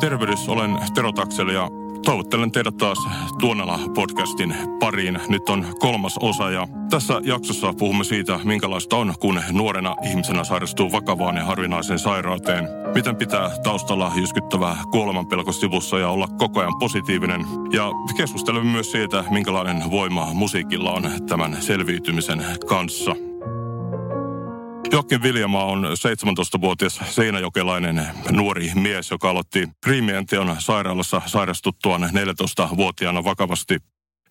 Tervehdys, olen Tero Takseli ja toivottelen teidät taas Tuonela podcastin pariin. Nyt on kolmas osa ja tässä jaksossa puhumme siitä, minkälaista on, kun nuorena ihmisenä sairastuu vakavaan ja harvinaiseen sairauteen. Miten pitää taustalla jyskyttävää kuolemanpelko sivussa ja olla koko ajan positiivinen. Ja keskustelemme myös siitä, minkälainen voima musiikilla on tämän selviytymisen kanssa. Jokin Viljama on 17-vuotias seinäjokelainen nuori mies, joka aloitti riimien teon sairaalassa sairastuttuaan 14-vuotiaana vakavasti.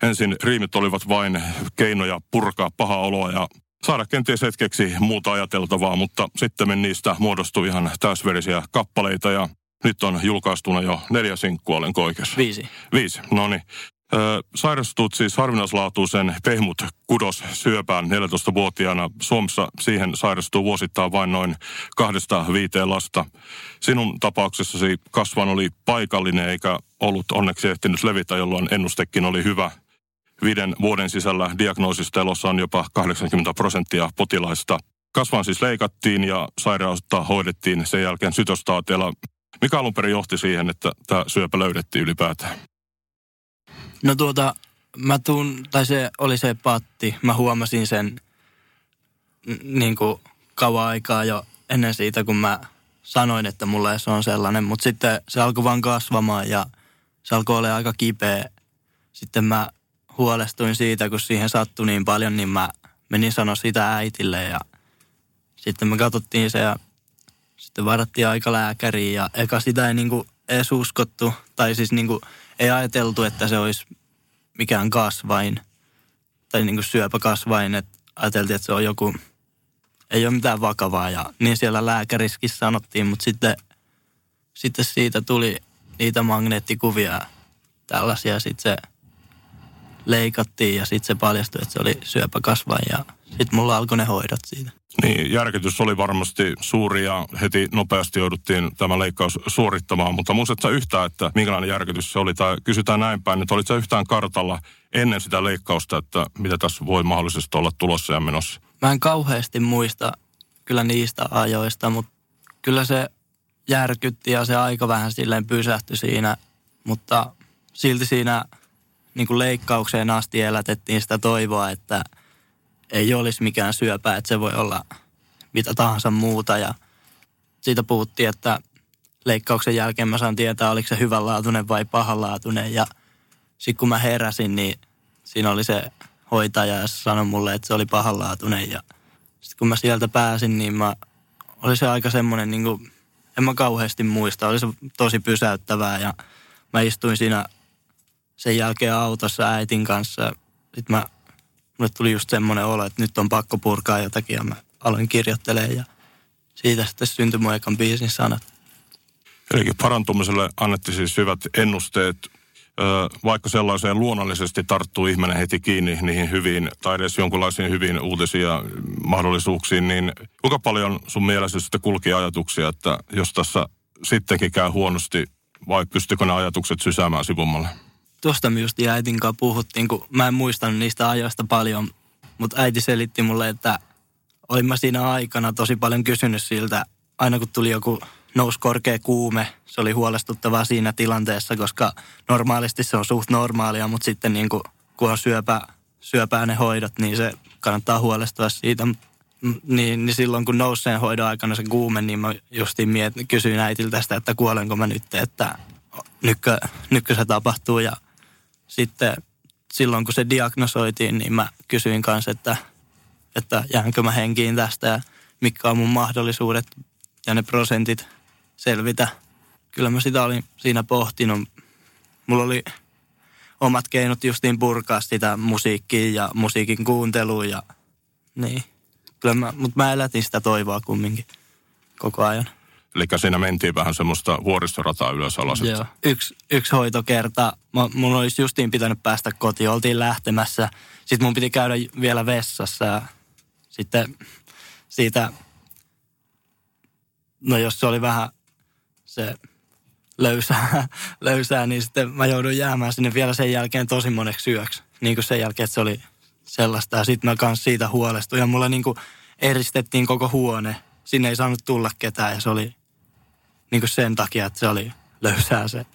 Ensin riimit olivat vain keinoja purkaa paha oloa ja saada kenties hetkeksi muuta ajateltavaa, mutta sitten niistä muodostui ihan täysverisiä kappaleita ja nyt on julkaistuna jo neljä sinkkua, olen oikeassa? Viisi. Viisi, no niin. Sairastut siis harvinaislaatuisen pehmut kudos syöpään 14-vuotiaana. Suomessa siihen sairastuu vuosittain vain noin kahdesta viiteen lasta. Sinun tapauksessasi kasvan oli paikallinen eikä ollut onneksi ehtinyt levitä, jolloin ennustekin oli hyvä. Viiden vuoden sisällä diagnoosista elossa on jopa 80 prosenttia potilaista. Kasvan siis leikattiin ja sairautta hoidettiin sen jälkeen sytostaateella. Mikä alun perin johti siihen, että tämä syöpä löydettiin ylipäätään? No tuota, mä tuun, tai se oli se patti. Mä huomasin sen niin kuin kauan aikaa jo ennen siitä, kun mä sanoin, että mulle se on sellainen. Mutta sitten se alkoi vaan kasvamaan ja se alkoi olla aika kipeä. Sitten mä huolestuin siitä, kun siihen sattui niin paljon, niin mä menin sanoa sitä äitille ja sitten me katsottiin se ja sitten varattiin aika lääkäriin ja eka sitä ei niinku edes uskottu, tai siis niinku ei ajateltu, että se olisi mikään kasvain tai niin kuin syöpäkasvain, että ajateltiin, että se on joku, ei ole mitään vakavaa ja niin siellä lääkäriskin sanottiin, mutta sitten, sitten siitä tuli niitä magneettikuvia tällaisia, sitten se leikattiin ja sitten se paljastui, että se oli syöpäkasvain ja sitten mulla alkoi ne hoidot siitä. Niin, järkytys oli varmasti suuri ja heti nopeasti jouduttiin tämä leikkaus suorittamaan, mutta muistatko yhtään, että minkälainen järkytys se oli? Tai kysytään näin päin, että olitko yhtään kartalla ennen sitä leikkausta, että mitä tässä voi mahdollisesti olla tulossa ja menossa? Mä en kauheasti muista kyllä niistä ajoista, mutta kyllä se järkytti ja se aika vähän silleen pysähtyi siinä, mutta silti siinä niin kuin leikkaukseen asti elätettiin sitä toivoa, että – ei olisi mikään syöpä, että se voi olla mitä tahansa muuta. Ja siitä puhuttiin, että leikkauksen jälkeen mä saan tietää, oliko se hyvänlaatuinen vai pahanlaatuinen. Ja sitten kun mä heräsin, niin siinä oli se hoitaja ja se sanoi mulle, että se oli pahanlaatuinen. Ja sitten kun mä sieltä pääsin, niin mä, oli se aika semmoinen, niin kuin, en mä kauheasti muista, oli se tosi pysäyttävää. Ja mä istuin siinä sen jälkeen autossa äitin kanssa. Sitten mä mulle tuli just semmoinen olo, että nyt on pakko purkaa jotakin ja mä aloin kirjoittelemaan ja siitä sitten syntyi mun ekan biisin sanat. Eli parantumiselle annettiin siis hyvät ennusteet, vaikka sellaiseen luonnollisesti tarttuu ihminen heti kiinni niihin hyviin tai edes jonkinlaisiin hyviin uutisia mahdollisuuksiin, niin kuinka paljon sun mielessä sitten kulki ajatuksia, että jos tässä sittenkin käy huonosti, vai pystykö ne ajatukset sysäämään sivummalle? Tuosta me just äitin kanssa puhuttiin, kun mä en muistanut niistä ajoista paljon, mutta äiti selitti mulle, että olin mä siinä aikana tosi paljon kysynyt siltä, aina kun tuli joku nousi korkea kuume, se oli huolestuttavaa siinä tilanteessa, koska normaalisti se on suht normaalia, mutta sitten niin kuin, kun on syöpä, syöpää ne hoidot, niin se kannattaa huolestua siitä. Niin, niin silloin kun nouseen hoidon aikana se kuume, niin mä justiin miet, kysyin äitiltä sitä, että kuolenko mä nyt, että nytkö, nytkö se tapahtuu ja sitten silloin kun se diagnosoitiin, niin mä kysyin kanssa, että, että jäänkö mä henkiin tästä ja mitkä on mun mahdollisuudet ja ne prosentit selvitä. Kyllä mä sitä olin siinä pohtinut. Mulla oli omat keinot justiin purkaa sitä musiikkia ja musiikin kuuntelua ja niin. Kyllä mä, mutta mä elätin sitä toivoa kumminkin koko ajan. Eli siinä mentiin vähän semmoista vuoristorataa ylös alas. Joo, yksi, yksi hoitokerta. Mun olisi justiin pitänyt päästä kotiin, oltiin lähtemässä. Sitten mun piti käydä vielä vessassa ja sitten siitä, no jos se oli vähän se löysää, löysää, niin sitten mä joudun jäämään sinne vielä sen jälkeen tosi moneksi yöksi. Niin kuin sen jälkeen, että se oli sellaista. Ja sitten mä kanssa siitä huolestuin. Ja mulla niin kuin eristettiin koko huone. Sinne ei saanut tulla ketään ja se oli niin kuin sen takia, että se oli löysää se.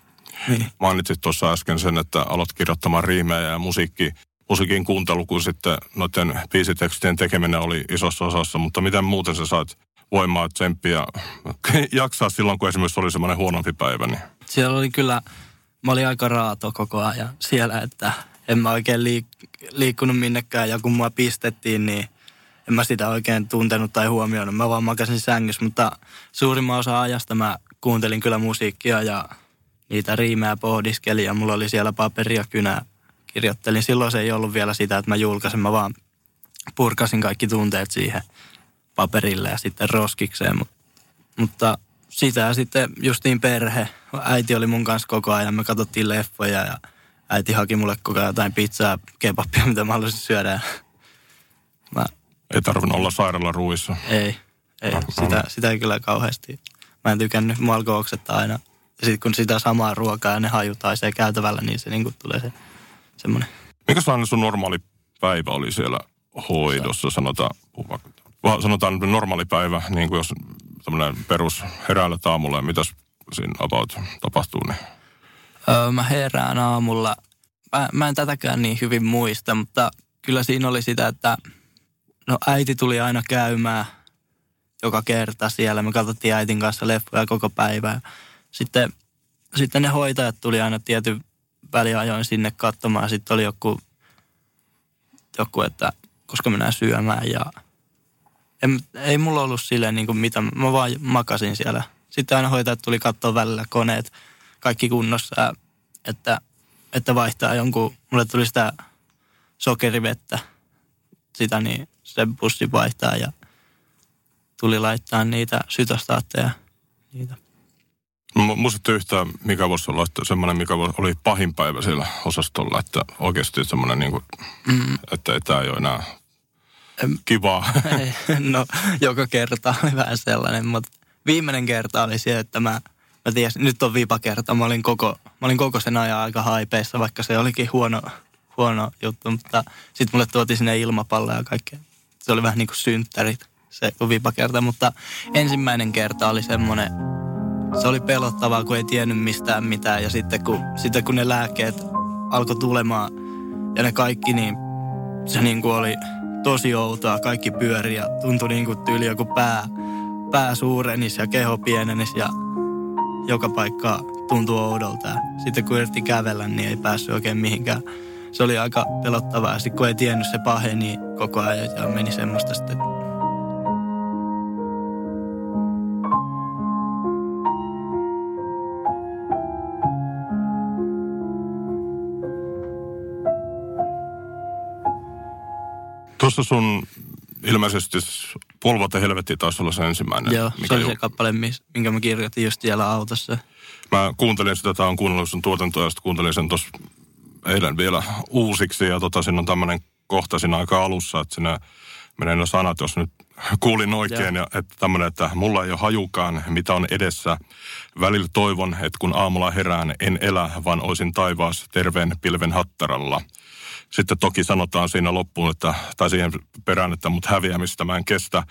Niin. Mainitsit tuossa äsken sen, että aloit kirjoittamaan riimejä ja musiikki, musiikin kuuntelu, kun sitten noiden biisitekstien tekeminen oli isossa osassa, mutta miten muuten sä saat voimaa, tsemppiä, jaksaa silloin, kun esimerkiksi oli semmoinen huonompi päivä? Niin. Siellä oli kyllä, mä olin aika raato koko ajan siellä, että en mä oikein liik- liikkunut minnekään ja kun mua pistettiin, niin en mä sitä oikein tuntenut tai huomioinut. Mä vaan makasin sängyssä, mutta suurimman osa ajasta mä kuuntelin kyllä musiikkia ja niitä riimejä pohdiskelin ja mulla oli siellä paperia kynää kirjoittelin. Silloin se ei ollut vielä sitä, että mä julkaisin, mä vaan purkasin kaikki tunteet siihen paperille ja sitten roskikseen. Mutta sitä sitten justiin perhe. Äiti oli mun kanssa koko ajan, me katsottiin leffoja ja äiti haki mulle koko ajan jotain pizzaa, kebabia, mitä mä haluaisin syödä. Mä... Ei tarvinnut olla sairaala ruuissa. Ei, ei. No, sitä, no. sitä ei kyllä kauheasti. Mä en tykännyt, mua alkoi aina. Ja sitten kun sitä samaa ruokaa ja ne hajutaisee käytävällä, niin se niin tulee se semmoinen. Mikä sun normaali päivä oli siellä hoidossa, sanotaan, sanotaan normaali päivä, niin kuin jos tämmöinen perus heräällä aamulla ja mitäs siinä about tapahtuu? Niin? Öö, mä herään aamulla. Mä, mä en tätäkään niin hyvin muista, mutta kyllä siinä oli sitä, että no äiti tuli aina käymään joka kerta siellä. Me katsottiin äitin kanssa leffoja koko päivää. Sitten, sitten ne hoitajat tuli aina tietyn väliajoin sinne katsomaan. Sitten oli joku, joku että koska mennään syömään ja en, ei mulla ollut silleen niin kuin mitä, mä vaan makasin siellä. Sitten aina hoitajat tuli katsoa välillä koneet, kaikki kunnossa, että, että vaihtaa jonkun, mulle tuli sitä sokerivettä, sitä niin se bussi vaihtaa ja tuli laittaa niitä sytostaatteja, niitä Muistatko yhtään, mikä voisi olla semmoinen, mikä oli pahin päivä siellä osastolla, että oikeasti semmoinen, niin kuin, mm. että tämä ei ole enää kivaa. no, joka kerta oli vähän sellainen, mutta viimeinen kerta oli se, että mä, mä tiesin, nyt on viipa kerta. Mä olin, koko, mä olin koko sen ajan aika haipeissa, vaikka se olikin huono, huono juttu, mutta sitten mulle tuotiin sinne ilmapalloja ja kaikkea. Se oli vähän niin kuin synttärit, se viipa kerta, mutta ensimmäinen kerta oli semmoinen, se oli pelottavaa, kun ei tiennyt mistään mitään. Ja sitten kun, sitten kun ne lääkkeet alkoi tulemaan ja ne kaikki, niin se niin kuin oli tosi outoa. Kaikki pyöri ja tuntui niin kuin tyyli joku pää, pää suurenis ja keho pienenis ja joka paikka tuntui oudolta. Sitten kun yritti kävellä, niin ei päässyt oikein mihinkään. Se oli aika pelottavaa. Sitten kun ei tiennyt, se paheni koko ajan ja meni semmoista sitten Tuossa sun ilmeisesti Polvot ja helvetti taisi olla se ensimmäinen. Joo, mikä se oli se kappale, minkä mä kirjoitin just siellä autossa. Mä kuuntelin sitä, tämä on kuunnellut sun tuotantoa ja sitten kuuntelin sen tuossa eilen vielä uusiksi. Ja tota, siinä on tämmöinen kohta siinä aika alussa, että siinä menee ne sanat, jos nyt kuulin oikein, ja että tämmöinen, että mulla ei ole hajukaan, mitä on edessä. Välillä toivon, että kun aamulla herään, en elä, vaan oisin taivaassa terveen pilven hattaralla – sitten toki sanotaan siinä loppuun, että, tai siihen perään, että mut häviämistä mä en kestä.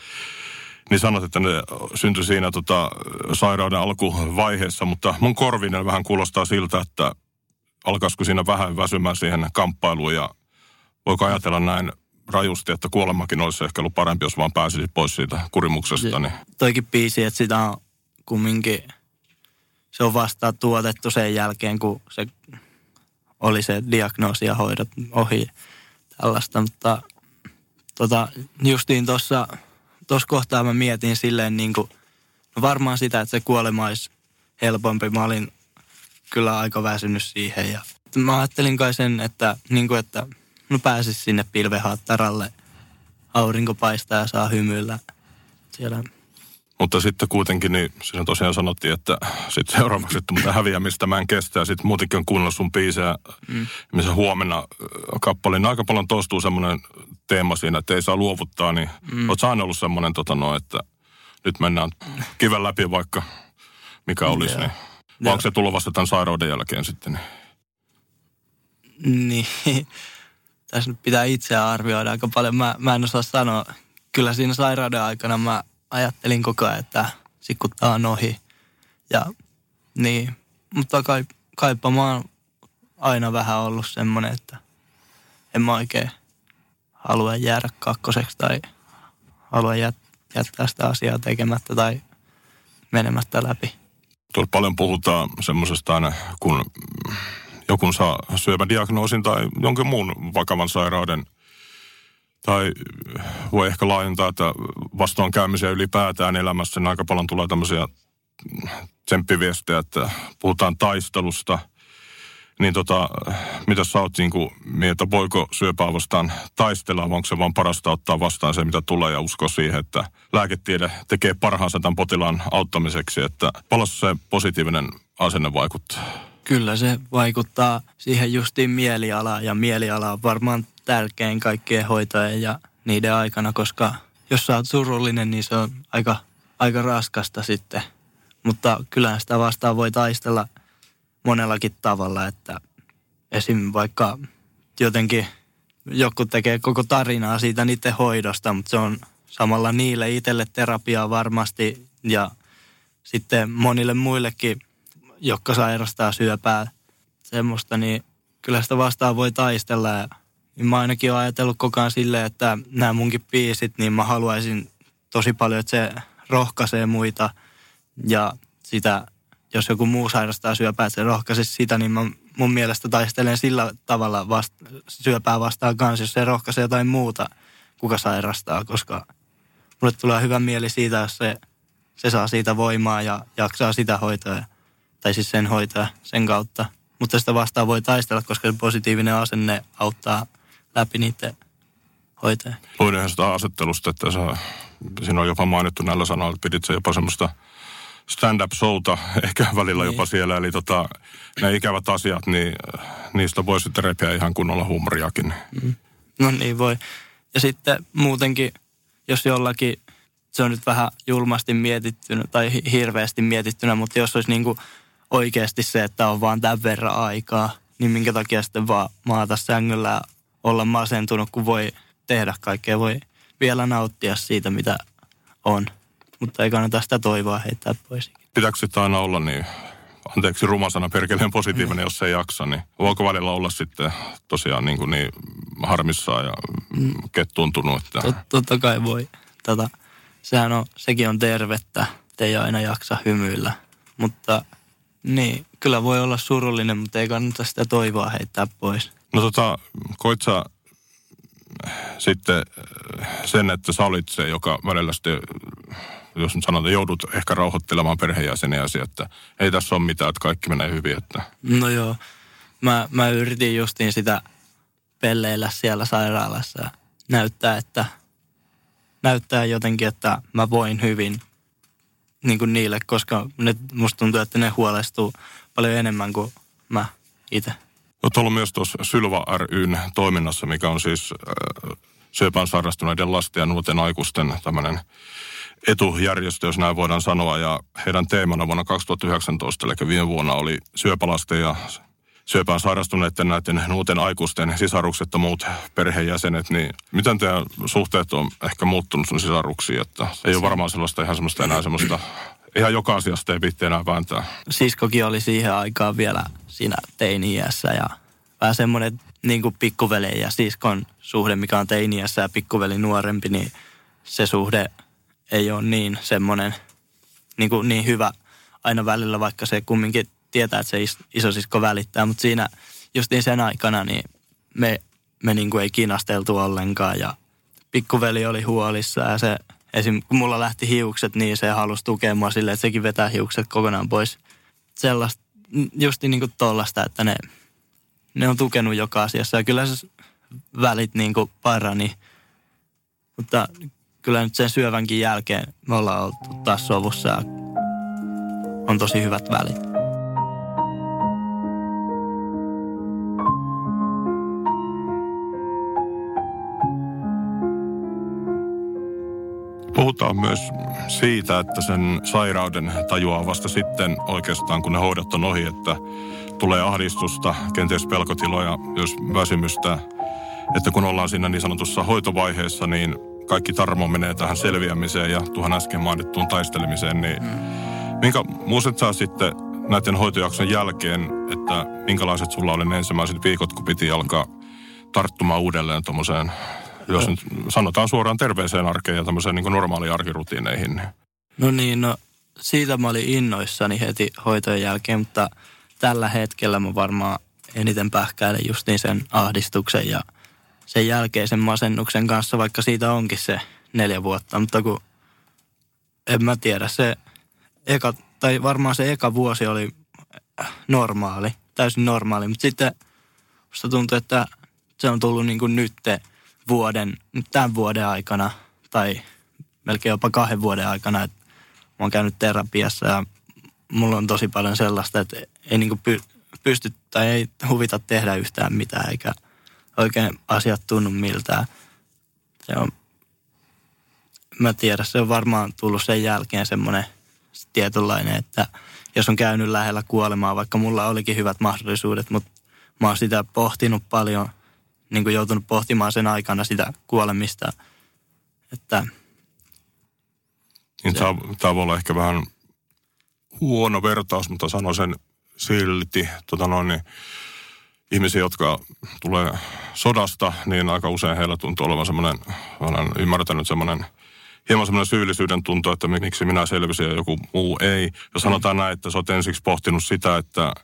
Niin sanot, että ne syntyi siinä tota, sairauden alkuvaiheessa, mutta mun korvinen vähän kuulostaa siltä, että alkaisiko siinä vähän väsymään siihen kamppailuun ja voiko ajatella näin rajusti, että kuolemakin olisi ehkä ollut parempi, jos vaan pääsisi pois siitä kurimuksesta. Niin. Toikin biisi, että sitä on kumminkin, se on vasta tuotettu sen jälkeen, kun se oli se diagnoosi ja hoidot ohi tällaista, mutta tota, justiin tuossa tuossa kohtaa mä mietin silleen niin kuin, no varmaan sitä, että se kuolema olisi helpompi. Mä olin kyllä aika väsynyt siihen ja mä ajattelin kai sen, että, niin kuin, että no pääsis sinne pilvehattaralle, aurinko paistaa ja saa hymyillä siellä mutta sitten kuitenkin, niin siinä tosiaan sanottiin, että sitten seuraavaksi, että mutta häviämistä mä en kestä. Ja sitten muutenkin on kuunnellut sun biisejä, mm. missä huomenna kappalein aika paljon toistuu semmoinen teema siinä, että ei saa luovuttaa. Niin mm. oot aina ollut semmoinen, tota no, että nyt mennään kiven läpi vaikka mikä olisi. Yeah. Niin. Vai onko se tullut vasta tämän sairauden jälkeen sitten? Niin, tässä nyt pitää itse arvioida aika paljon. Mä, mä en osaa sanoa. Kyllä siinä sairauden aikana mä ajattelin koko ajan, että tämä on ohi. Ja niin, mutta kai, kaipa mä oon aina vähän ollut semmoinen, että en mä oikein halua jäädä kakkoseksi tai halua jät- jättää sitä asiaa tekemättä tai menemättä läpi. Tuolla paljon puhutaan semmoisesta aina, kun joku saa syöpädiagnoosin tai jonkin muun vakavan sairauden, tai voi ehkä laajentaa, että vastoinkäymisiä ylipäätään elämässä, niin aika paljon tulee tämmöisiä tsemppiviestejä, että puhutaan taistelusta – niin tota, mitä sä oot niin kuin, mieltä, voiko syöpää vastaan taistella, onko se vaan parasta ottaa vastaan se, mitä tulee ja usko siihen, että lääketiede tekee parhaansa tämän potilaan auttamiseksi, että palassa se positiivinen asenne vaikuttaa? Kyllä se vaikuttaa siihen justiin mielialaan ja mieliala on varmaan tärkein kaikkien hoitajien ja niiden aikana, koska jos sä oot surullinen, niin se on aika, aika raskasta sitten. Mutta kyllä sitä vastaan voi taistella – monellakin tavalla, että esim. vaikka jotenkin joku tekee koko tarinaa siitä niiden hoidosta, mutta se on samalla niille itselle terapiaa varmasti ja sitten monille muillekin, jotka sairastaa syöpää semmoista, niin kyllä sitä vastaan voi taistella. Ja niin mä ainakin olen ajatellut koko ajan silleen, että nämä munkin biisit, niin mä haluaisin tosi paljon, että se rohkaisee muita ja sitä jos joku muu sairastaa syöpää, että se rohkaisisi sitä, niin mä mun mielestä taistelen sillä tavalla vasta, syöpää vastaan kanssa, jos se rohkaisee jotain muuta, kuka sairastaa, koska mulle tulee hyvä mieli siitä, jos se, se saa siitä voimaa ja jaksaa sitä hoitoa, tai siis sen hoitoa sen kautta. Mutta sitä vastaan voi taistella, koska se positiivinen asenne auttaa läpi niiden hoitoja. Luin sitä asettelusta, että sä, siinä on jopa mainittu näillä sanoilla, että pidit se jopa semmoista – stand-up-showta ehkä välillä niin. jopa siellä. Eli tota, ne ikävät asiat, niin niistä voi sitten repiä ihan kunnolla huumoriakin. Mm. No niin voi. Ja sitten muutenkin, jos jollakin, se on nyt vähän julmasti mietittynä tai hirveästi mietittynä, mutta jos olisi niin kuin oikeasti se, että on vaan tämän verran aikaa, niin minkä takia sitten vaan maata sängyllä ja olla masentunut, kun voi tehdä kaikkea, voi vielä nauttia siitä, mitä on mutta ei kannata sitä toivoa heittää pois. Pitääkö sitä aina olla niin, anteeksi rumasana perkeleen positiivinen, mm. jos ei jaksa, niin voiko välillä olla sitten tosiaan niin, kuin niin harmissaan ja mm. kettuuntunut? Että... Tot, totta kai voi. Tätä, sehän on, sekin on tervettä, ei aina jaksa hymyillä. Mutta niin, kyllä voi olla surullinen, mutta ei kannata sitä toivoa heittää pois. No tota, koit sä sitten sen, että sä olit se, joka välillä sitten jos nyt sanotaan, joudut ehkä rauhoittelemaan perheenjäseniä että ei tässä ole mitään, että kaikki menee hyvin. Että. No joo, mä, mä yritin justiin sitä pelleillä siellä sairaalassa ja näyttää, että näyttää jotenkin, että mä voin hyvin niin kuin niille, koska ne, musta tuntuu, että ne huolestuu paljon enemmän kuin mä itse. Olet ollut myös tuossa Sylva ryn toiminnassa, mikä on siis äh, syöpään sairastuneiden lasten ja nuorten aikuisten tämmöinen etujärjestö, jos näin voidaan sanoa. Ja heidän teemana vuonna 2019, eli viime vuonna, oli syöpälasten ja syöpään sairastuneiden näiden nuorten aikuisten sisarukset ja muut perheenjäsenet, niin miten teidän suhteet on ehkä muuttunut sun sisaruksiin, että ei ole varmaan sellaista ihan semmoista enää semmoista, ihan joka asiasta ei viitti enää vääntää. Siskokin oli siihen aikaan vielä siinä teini-iässä ja vähän semmoinen niin kuin pikkuveli ja siskon suhde, mikä on teini-iässä ja pikkuveli nuorempi, niin se suhde ei ole niin semmoinen niin, kuin niin hyvä aina välillä, vaikka se kumminkin tietää, että se isosisko välittää. Mutta siinä justiin sen aikana niin me, me niin kuin ei kinasteltu ollenkaan ja pikkuveli oli huolissa ja se esim. kun mulla lähti hiukset, niin se halusi tukea mua silleen, että sekin vetää hiukset kokonaan pois. Sellaista, justi niin kuin tollasta, että ne, ne on tukenut joka asiassa ja kyllä se välit niin kuin parani. Mutta kyllä nyt sen syövänkin jälkeen me ollaan oltu taas sovussa on tosi hyvät välit. Puhutaan myös siitä, että sen sairauden tajuaa vasta sitten oikeastaan, kun ne hoidot on ohi, että tulee ahdistusta, kenties pelkotiloja, jos väsymystä. Että kun ollaan siinä niin sanotussa hoitovaiheessa, niin kaikki tarmo menee tähän selviämiseen ja tuohon äsken mainittuun taistelemiseen, niin mm. minkä muistat sä sitten näiden hoitojakson jälkeen, että minkälaiset sulla oli ne ensimmäiset viikot, kun piti alkaa tarttumaan uudelleen tuommoiseen, jos nyt sanotaan suoraan terveeseen arkeen ja tämmöiseen niin normaaliin arkirutiineihin. No niin, no siitä mä olin innoissani heti hoitojen jälkeen, mutta tällä hetkellä mä varmaan eniten pähkäilen just niin sen ahdistuksen ja sen jälkeisen masennuksen kanssa, vaikka siitä onkin se neljä vuotta. Mutta kun en mä tiedä, se eka, tai varmaan se eka vuosi oli normaali, täysin normaali, mutta sitten musta tuntuu, että se on tullut niin kuin nyt vuoden, tämän vuoden aikana tai melkein jopa kahden vuoden aikana, että mä oon käynyt terapiassa ja mulla on tosi paljon sellaista, että ei niin kuin pysty tai ei huvita tehdä yhtään mitään eikä oikein asiat tunnu miltään. Se on, mä tiedän, se on varmaan tullut sen jälkeen semmoinen tietynlainen, että jos on käynyt lähellä kuolemaa, vaikka mulla olikin hyvät mahdollisuudet, mutta mä oon sitä pohtinut paljon, niin kuin joutunut pohtimaan sen aikana sitä kuolemista, että niin tämä voi olla ehkä vähän huono vertaus, mutta sanon sen silti. Tota noin, niin ihmisiä, jotka tulee sodasta, niin aika usein heillä tuntuu olevan semmoinen, olen ymmärtänyt semmoinen hieman semmoinen syyllisyyden tunto, että miksi minä selvisin ja joku muu ei. Ja sanotaan näin, että sä oot ensiksi pohtinut sitä, että,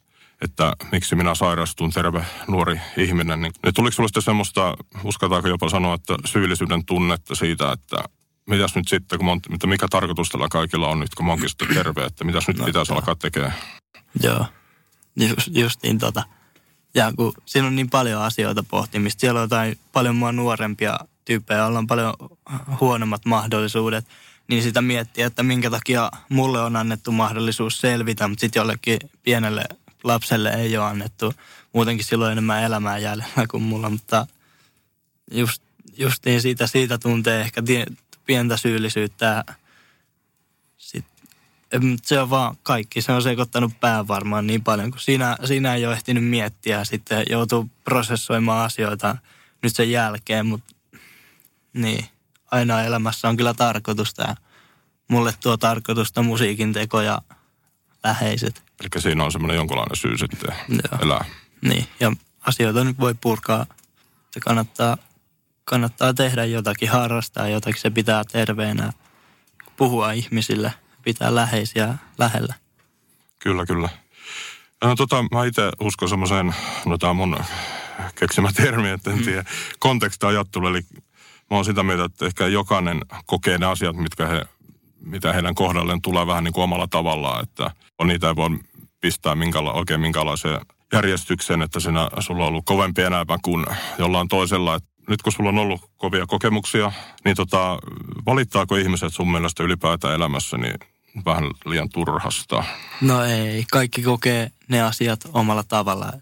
että miksi minä sairastun, terve nuori ihminen. Niin, niin tuliko sinulle semmoista, uskotaanko jopa sanoa, että syyllisyyden tunnetta siitä, että mitäs nyt sitten, kun mä, että mikä tarkoitus tällä kaikilla on nyt, kun mä oonkin sitten terve, että mitäs nyt no, pitäisi alkaa tekemään? Joo, just, justiin tota. Ja kun siinä on niin paljon asioita pohtimista, siellä on jotain paljon mua nuorempia tyyppejä, joilla on paljon huonommat mahdollisuudet, niin sitä miettiä, että minkä takia mulle on annettu mahdollisuus selvitä, mutta sitten jollekin pienelle lapselle ei ole annettu. Muutenkin silloin enemmän elämää jäljellä kuin mulla, mutta just, justiin siitä, siitä tuntee ehkä pientä syyllisyyttä. Sitten, se on vaan kaikki. Se on sekoittanut pää varmaan niin paljon, kun siinä, siinä ei ole ehtinyt miettiä. Sitten joutuu prosessoimaan asioita nyt sen jälkeen, mutta niin, aina elämässä on kyllä tarkoitusta. Ja mulle tuo tarkoitusta musiikin teko ja läheiset. Eli siinä on semmoinen jonkunlainen syy sitten Joo. elää. Niin, ja asioita nyt voi purkaa. Se kannattaa kannattaa tehdä jotakin, harrastaa jotakin, se pitää terveenä, puhua ihmisille, pitää läheisiä lähellä. Kyllä, kyllä. No, tota, mä itse uskon semmoiseen, no tämä on mun keksimä termi, että en mm. tiedä, kontekstiajattelu, eli mä oon sitä mieltä, että ehkä jokainen kokee ne asiat, mitkä he, mitä heidän kohdalleen tulee vähän niin kuin omalla tavallaan, että on niitä ei voi pistää minkäla, oikein minkälaiseen järjestykseen, että sinä, sulla on ollut kovempi elämä kuin jollain toisella. Että nyt kun sulla on ollut kovia kokemuksia, niin tota, valittaako ihmiset sun mielestä ylipäätään elämässä niin vähän liian turhasta? No ei, kaikki kokee ne asiat omalla tavalla.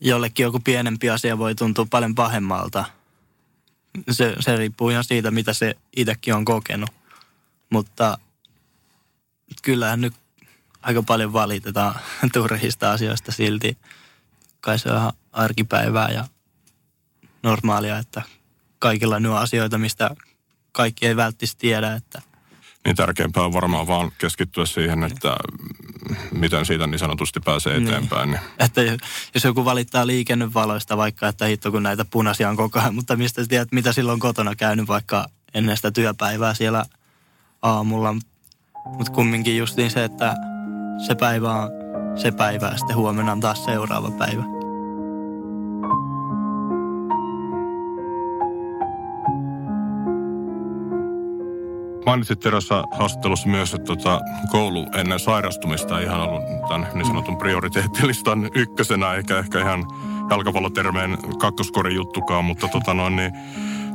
Jollekin joku pienempi asia voi tuntua paljon pahemmalta. Se, se riippuu ihan siitä, mitä se itsekin on kokenut. Mutta kyllähän nyt aika paljon valitetaan turhista asioista silti. Kai se on ihan arkipäivää ja normaalia, että kaikilla nuo asioita, mistä kaikki ei välttämättä tiedä. Että... Niin tärkeämpää on varmaan vaan keskittyä siihen, että miten siitä niin sanotusti pääsee niin. eteenpäin. Niin. Että jos joku valittaa liikennevaloista vaikka, että hitto kun näitä punaisia on koko ajan, mutta mistä tiedät, mitä silloin kotona käynyt vaikka ennen sitä työpäivää siellä aamulla. Mutta kumminkin just niin se, että se päivä on se päivä ja sitten huomenna on taas seuraava päivä. Mainitsit erässä haastattelussa myös, että tota, koulu ennen sairastumista ei ihan ollut tämän niin sanotun prioriteettilistan ykkösenä, eikä ehkä ihan jalkapallotermeen kakkoskorin juttukaan, mutta, tota noin, niin,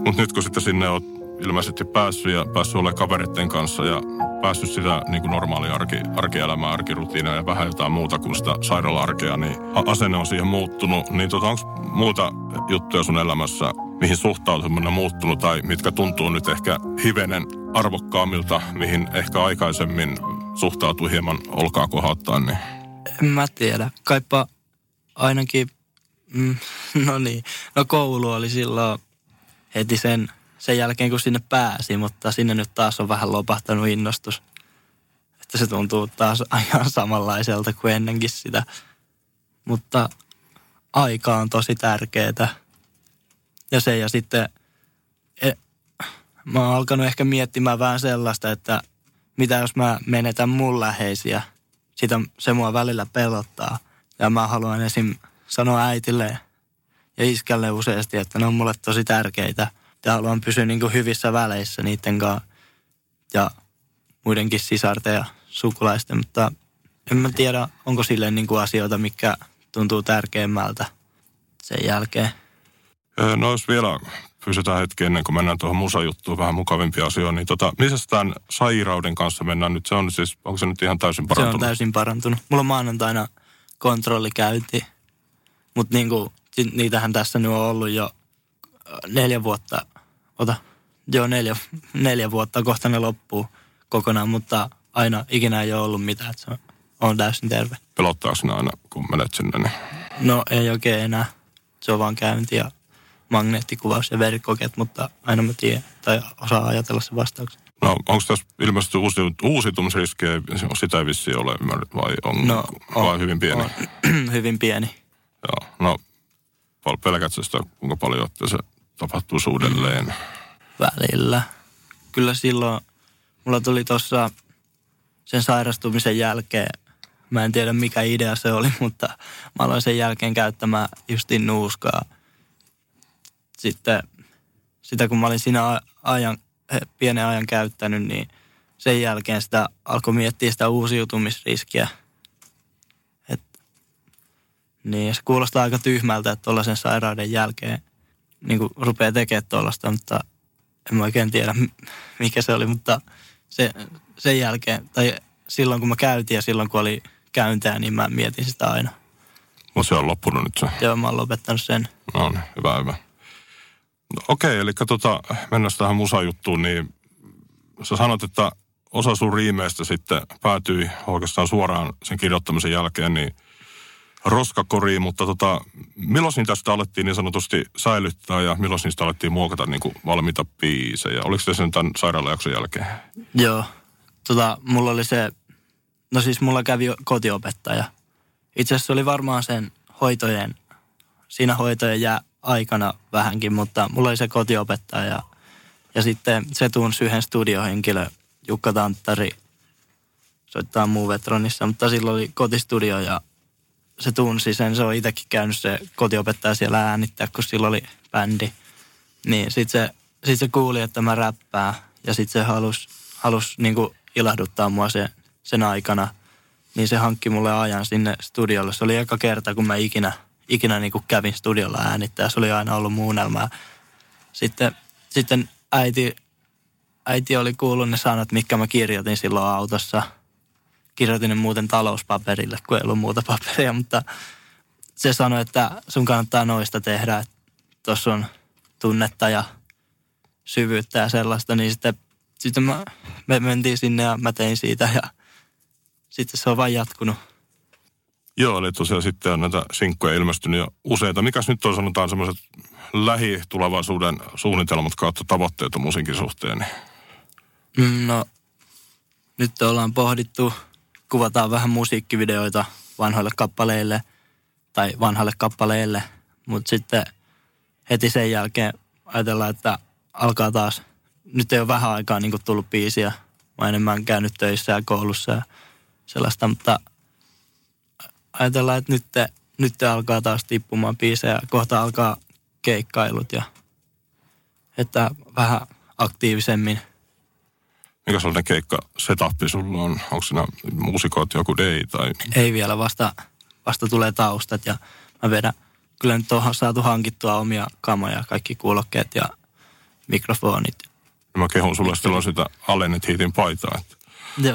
mutta nyt kun sitten sinne olet ilmeisesti päässyt ja päässyt olemaan kavereiden kanssa ja päässyt sitä niin kuin normaalia arki, arkielämää, arkirutiinia ja vähän jotain muuta kuin sitä sairaala-arkea, niin asenne on siihen muuttunut. Niin tota, onko muuta juttuja sun elämässä, mihin suhtautuminen on muuttunut tai mitkä tuntuu nyt ehkä hivenen arvokkaammilta, mihin ehkä aikaisemmin suhtautui hieman olkaa kohauttaan? Niin. En mä tiedä. Kaipa ainakin, mm, no niin, no koulu oli silloin heti sen, sen jälkeen, kun sinne pääsi, mutta sinne nyt taas on vähän lopahtanut innostus. Että se tuntuu taas ihan samanlaiselta kuin ennenkin sitä. Mutta aika on tosi tärkeää. Ja se ja sitten e, mä oon alkanut ehkä miettimään vähän sellaista, että mitä jos mä menetän mun läheisiä. Sitä se mua välillä pelottaa. Ja mä haluan esim. sanoa äitille ja iskälle useasti, että ne on mulle tosi tärkeitä. Ja haluan pysyä niin hyvissä väleissä niiden kanssa ja muidenkin sisarten ja sukulaisten, mutta en mä tiedä, onko silleen niin kuin asioita, mikä tuntuu tärkeimmältä sen jälkeen. No jos vielä pysytään hetki ennen kuin mennään tuohon musajuttuun vähän mukavimpia asioita, niin tota, missä tämän sairauden kanssa mennään nyt? Se on siis, onko se nyt ihan täysin parantunut? Se on täysin parantunut. Mulla on maanantaina kontrollikäynti, mutta niin kuin, niitähän tässä nyt on ollut jo neljä vuotta, ota, joo neljä, neljä vuotta, kohta ne loppuu kokonaan, mutta aina ikinä ei ole ollut mitään, että se on, on täysin terve. Pelottaako sinä aina, kun menet sinne? Niin? No ei oikein enää. Se on vaan käynti ja magneettikuvaus ja verikokeet, mutta aina mä tiedän tai osaa ajatella se vastauksen. No onko tässä ilmeisesti uusi, uusitumisriskejä, sitä ei vissi ole vai on, no, on vai hyvin pieni? On, hyvin pieni. Joo, no pelkäätkö sitä kuinka paljon, että se tapahtuu uudelleen? Välillä. Kyllä silloin, mulla tuli tuossa sen sairastumisen jälkeen, mä en tiedä mikä idea se oli, mutta mä aloin sen jälkeen käyttämään justin nuuskaa. Sitten sitä kun mä olin siinä ajan, pienen ajan käyttänyt, niin sen jälkeen sitä alkoi miettiä sitä uusiutumisriskiä. Et, niin se kuulostaa aika tyhmältä, että tuollaisen sairauden jälkeen niin kuin rupeaa tekemään tuollaista, mutta en mä oikein tiedä mikä se oli, mutta se, sen jälkeen, tai silloin kun mä käytin ja silloin kun oli käyntää, niin mä mietin sitä aina. Mutta se on loppunut nyt se? Joo, mä oon lopettanut sen. No niin, hyvä, hyvä. No, okei, eli tota, mennään tähän musajuttuun, niin sä sanot, että osa sun riimeistä sitten päätyi oikeastaan suoraan sen kirjoittamisen jälkeen, niin roskakoriin, mutta tota, milloin niitä sitä alettiin niin sanotusti säilyttää ja milloin niistä alettiin muokata niin kuin valmiita biisejä? Oliko se sen tämän sairaalajakson jälkeen? Joo, tota, mulla oli se, no siis mulla kävi kotiopettaja. Itse asiassa oli varmaan sen hoitojen, siinä hoitojen jää aikana vähänkin, mutta mulla oli se kotiopettaja ja, ja sitten se tunsi yhden studiohenkilö, Jukka Tanttari, soittaa muu Vetronissa, mutta sillä oli kotistudio ja se tunsi sen. Se on itsekin käynyt se kotiopettaja siellä äänittää, kun sillä oli bändi. Niin sit se, sit se kuuli, että mä räppää ja sit se halusi halus niinku ilahduttaa mua se, sen aikana. Niin se hankki mulle ajan sinne studiolle. Se oli eka kerta, kun mä ikinä, ikinä niinku kävin studiolla äänittää. Se oli aina ollut muunnelmaa. Sitten, sitten äiti, äiti oli kuullut ne sanat, mitkä mä kirjoitin silloin autossa – kirjoitin ne muuten talouspaperille, kun ei ollut muuta paperia, mutta se sanoi, että sun kannattaa noista tehdä, että tuossa on tunnetta ja syvyyttä ja sellaista, niin sitten, sitten mä, me mentiin sinne ja mä tein siitä ja sitten se on vain jatkunut. Joo, eli tosiaan sitten on näitä sinkkoja ilmestynyt jo useita. Mikäs nyt on sanotaan semmoiset lähitulevaisuuden suunnitelmat kautta tavoitteet musiikin suhteen? No, nyt ollaan pohdittu kuvataan vähän musiikkivideoita vanhoille kappaleille tai vanhalle kappaleille, mutta sitten heti sen jälkeen ajatellaan, että alkaa taas, nyt ei ole vähän aikaa niin tullut biisiä, mä enemmän käynyt töissä ja koulussa ja sellaista, mutta ajatellaan, että nyt, nyt alkaa taas tippumaan biisejä, kohta alkaa keikkailut ja että vähän aktiivisemmin – mikä sellainen keikka setappi sulla on? Onko siinä muusikoit joku day tai? Ei vielä, vasta, vasta tulee taustat ja mä vedän, kyllä nyt on saatu hankittua omia kamoja, kaikki kuulokkeet ja mikrofonit. Ja mä kehun sulle silloin sitä Allenit Heatin paitaa, että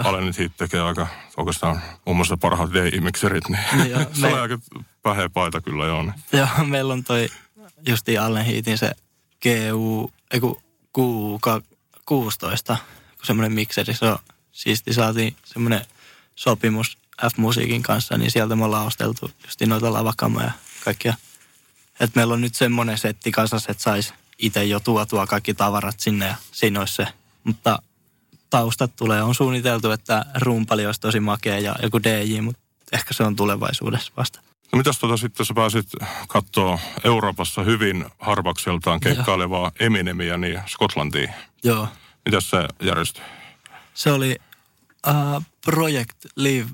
Allenit Heat tekee aika oikeastaan muun muassa parhaat day-mikserit, niin joo, se me... on aika päheä paita kyllä joo. Niin. Joo, meillä on toi justiin Allen Heatin se GU, ei kun Q16 semmoinen mikseri, se on siisti. Saatiin semmoinen sopimus F-musiikin kanssa, niin sieltä me ollaan osteltu just noita lavakamoja ja kaikkia. Et meillä on nyt semmoinen setti kasassa, että saisi itse jo tuotua kaikki tavarat sinne ja siinä olisi se. Mutta taustat tulee. On suunniteltu, että rumpali olisi tosi makea ja joku DJ, mutta ehkä se on tulevaisuudessa vasta. No mitäs tota sitten sä pääsit katsoa Euroopassa hyvin harvakseltaan keikkailevaa Eminemiä niin Skotlantiin? Joo. Mitäs se järjestyi? Se oli uh, Project Live.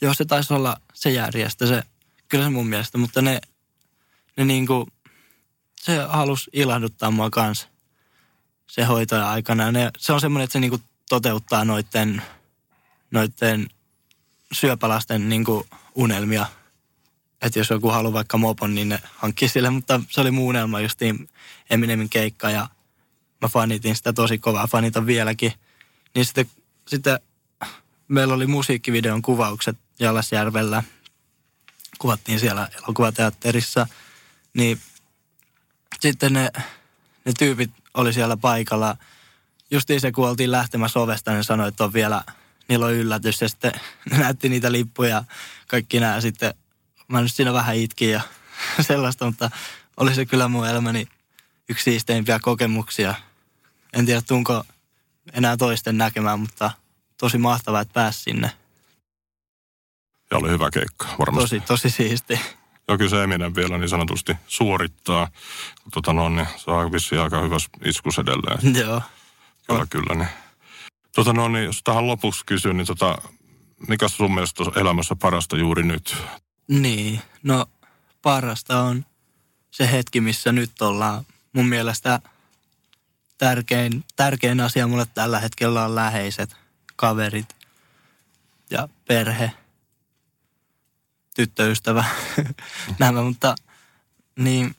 Joo, se taisi olla se järjestä, se, kyllä se mun mielestä, mutta ne, ne niinku, se halusi ilahduttaa mua kanssa se hoitoja aikana. Ne, se on semmoinen, että se niinku toteuttaa noiden, noiden syöpälasten niinku unelmia. Että jos joku haluaa vaikka mopon, niin ne hankkii sille, mutta se oli muu unelma justiin Eminemin keikka ja mä fanitin sitä tosi kovaa, fanitan vieläkin. Niin sitten, sitten meillä oli musiikkivideon kuvaukset Jalasjärvellä. Kuvattiin siellä elokuvateatterissa. Niin sitten ne, ne tyypit oli siellä paikalla. Justiin se, kun oltiin lähtemässä ovesta, niin sanoi, että on vielä, niillä on yllätys. Ja sitten ne näytti niitä lippuja, kaikki nämä sitten. Mä nyt siinä vähän itkin ja sellaista, mutta oli se kyllä mun elämäni yksi siisteimpiä kokemuksia. En tiedä, tunko enää toisten näkemään, mutta tosi mahtavaa, että pääsi sinne. Ja oli hyvä keikka, varmasti. Tosi, tosi siisti. Joo, kyllä se Eminem vielä niin sanotusti suorittaa. Tota no, niin saa vissiin aika hyvä iskus edelleen. Joo. Kyllä, kyllä. Niin. Tota no, niin jos tähän lopuksi kysyn, niin tota, mikä sun mielestä on elämässä parasta juuri nyt? Niin, no parasta on se hetki, missä nyt ollaan. Mun mielestä tärkein, tärkein asia mulle tällä hetkellä on läheiset, kaverit ja perhe – tyttöystävä nämä, mutta niin,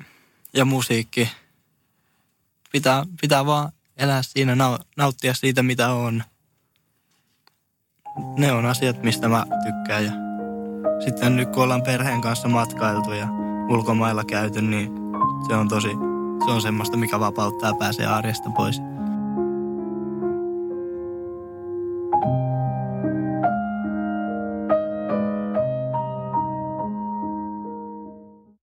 ja musiikki. Pitää, pitää vaan elää siinä, nauttia siitä mitä on. Ne on asiat, mistä mä tykkään ja sitten nyt kun ollaan perheen kanssa matkailtu ja ulkomailla käyty, niin se on tosi, se on semmoista, mikä vapauttaa pääsee arjesta pois.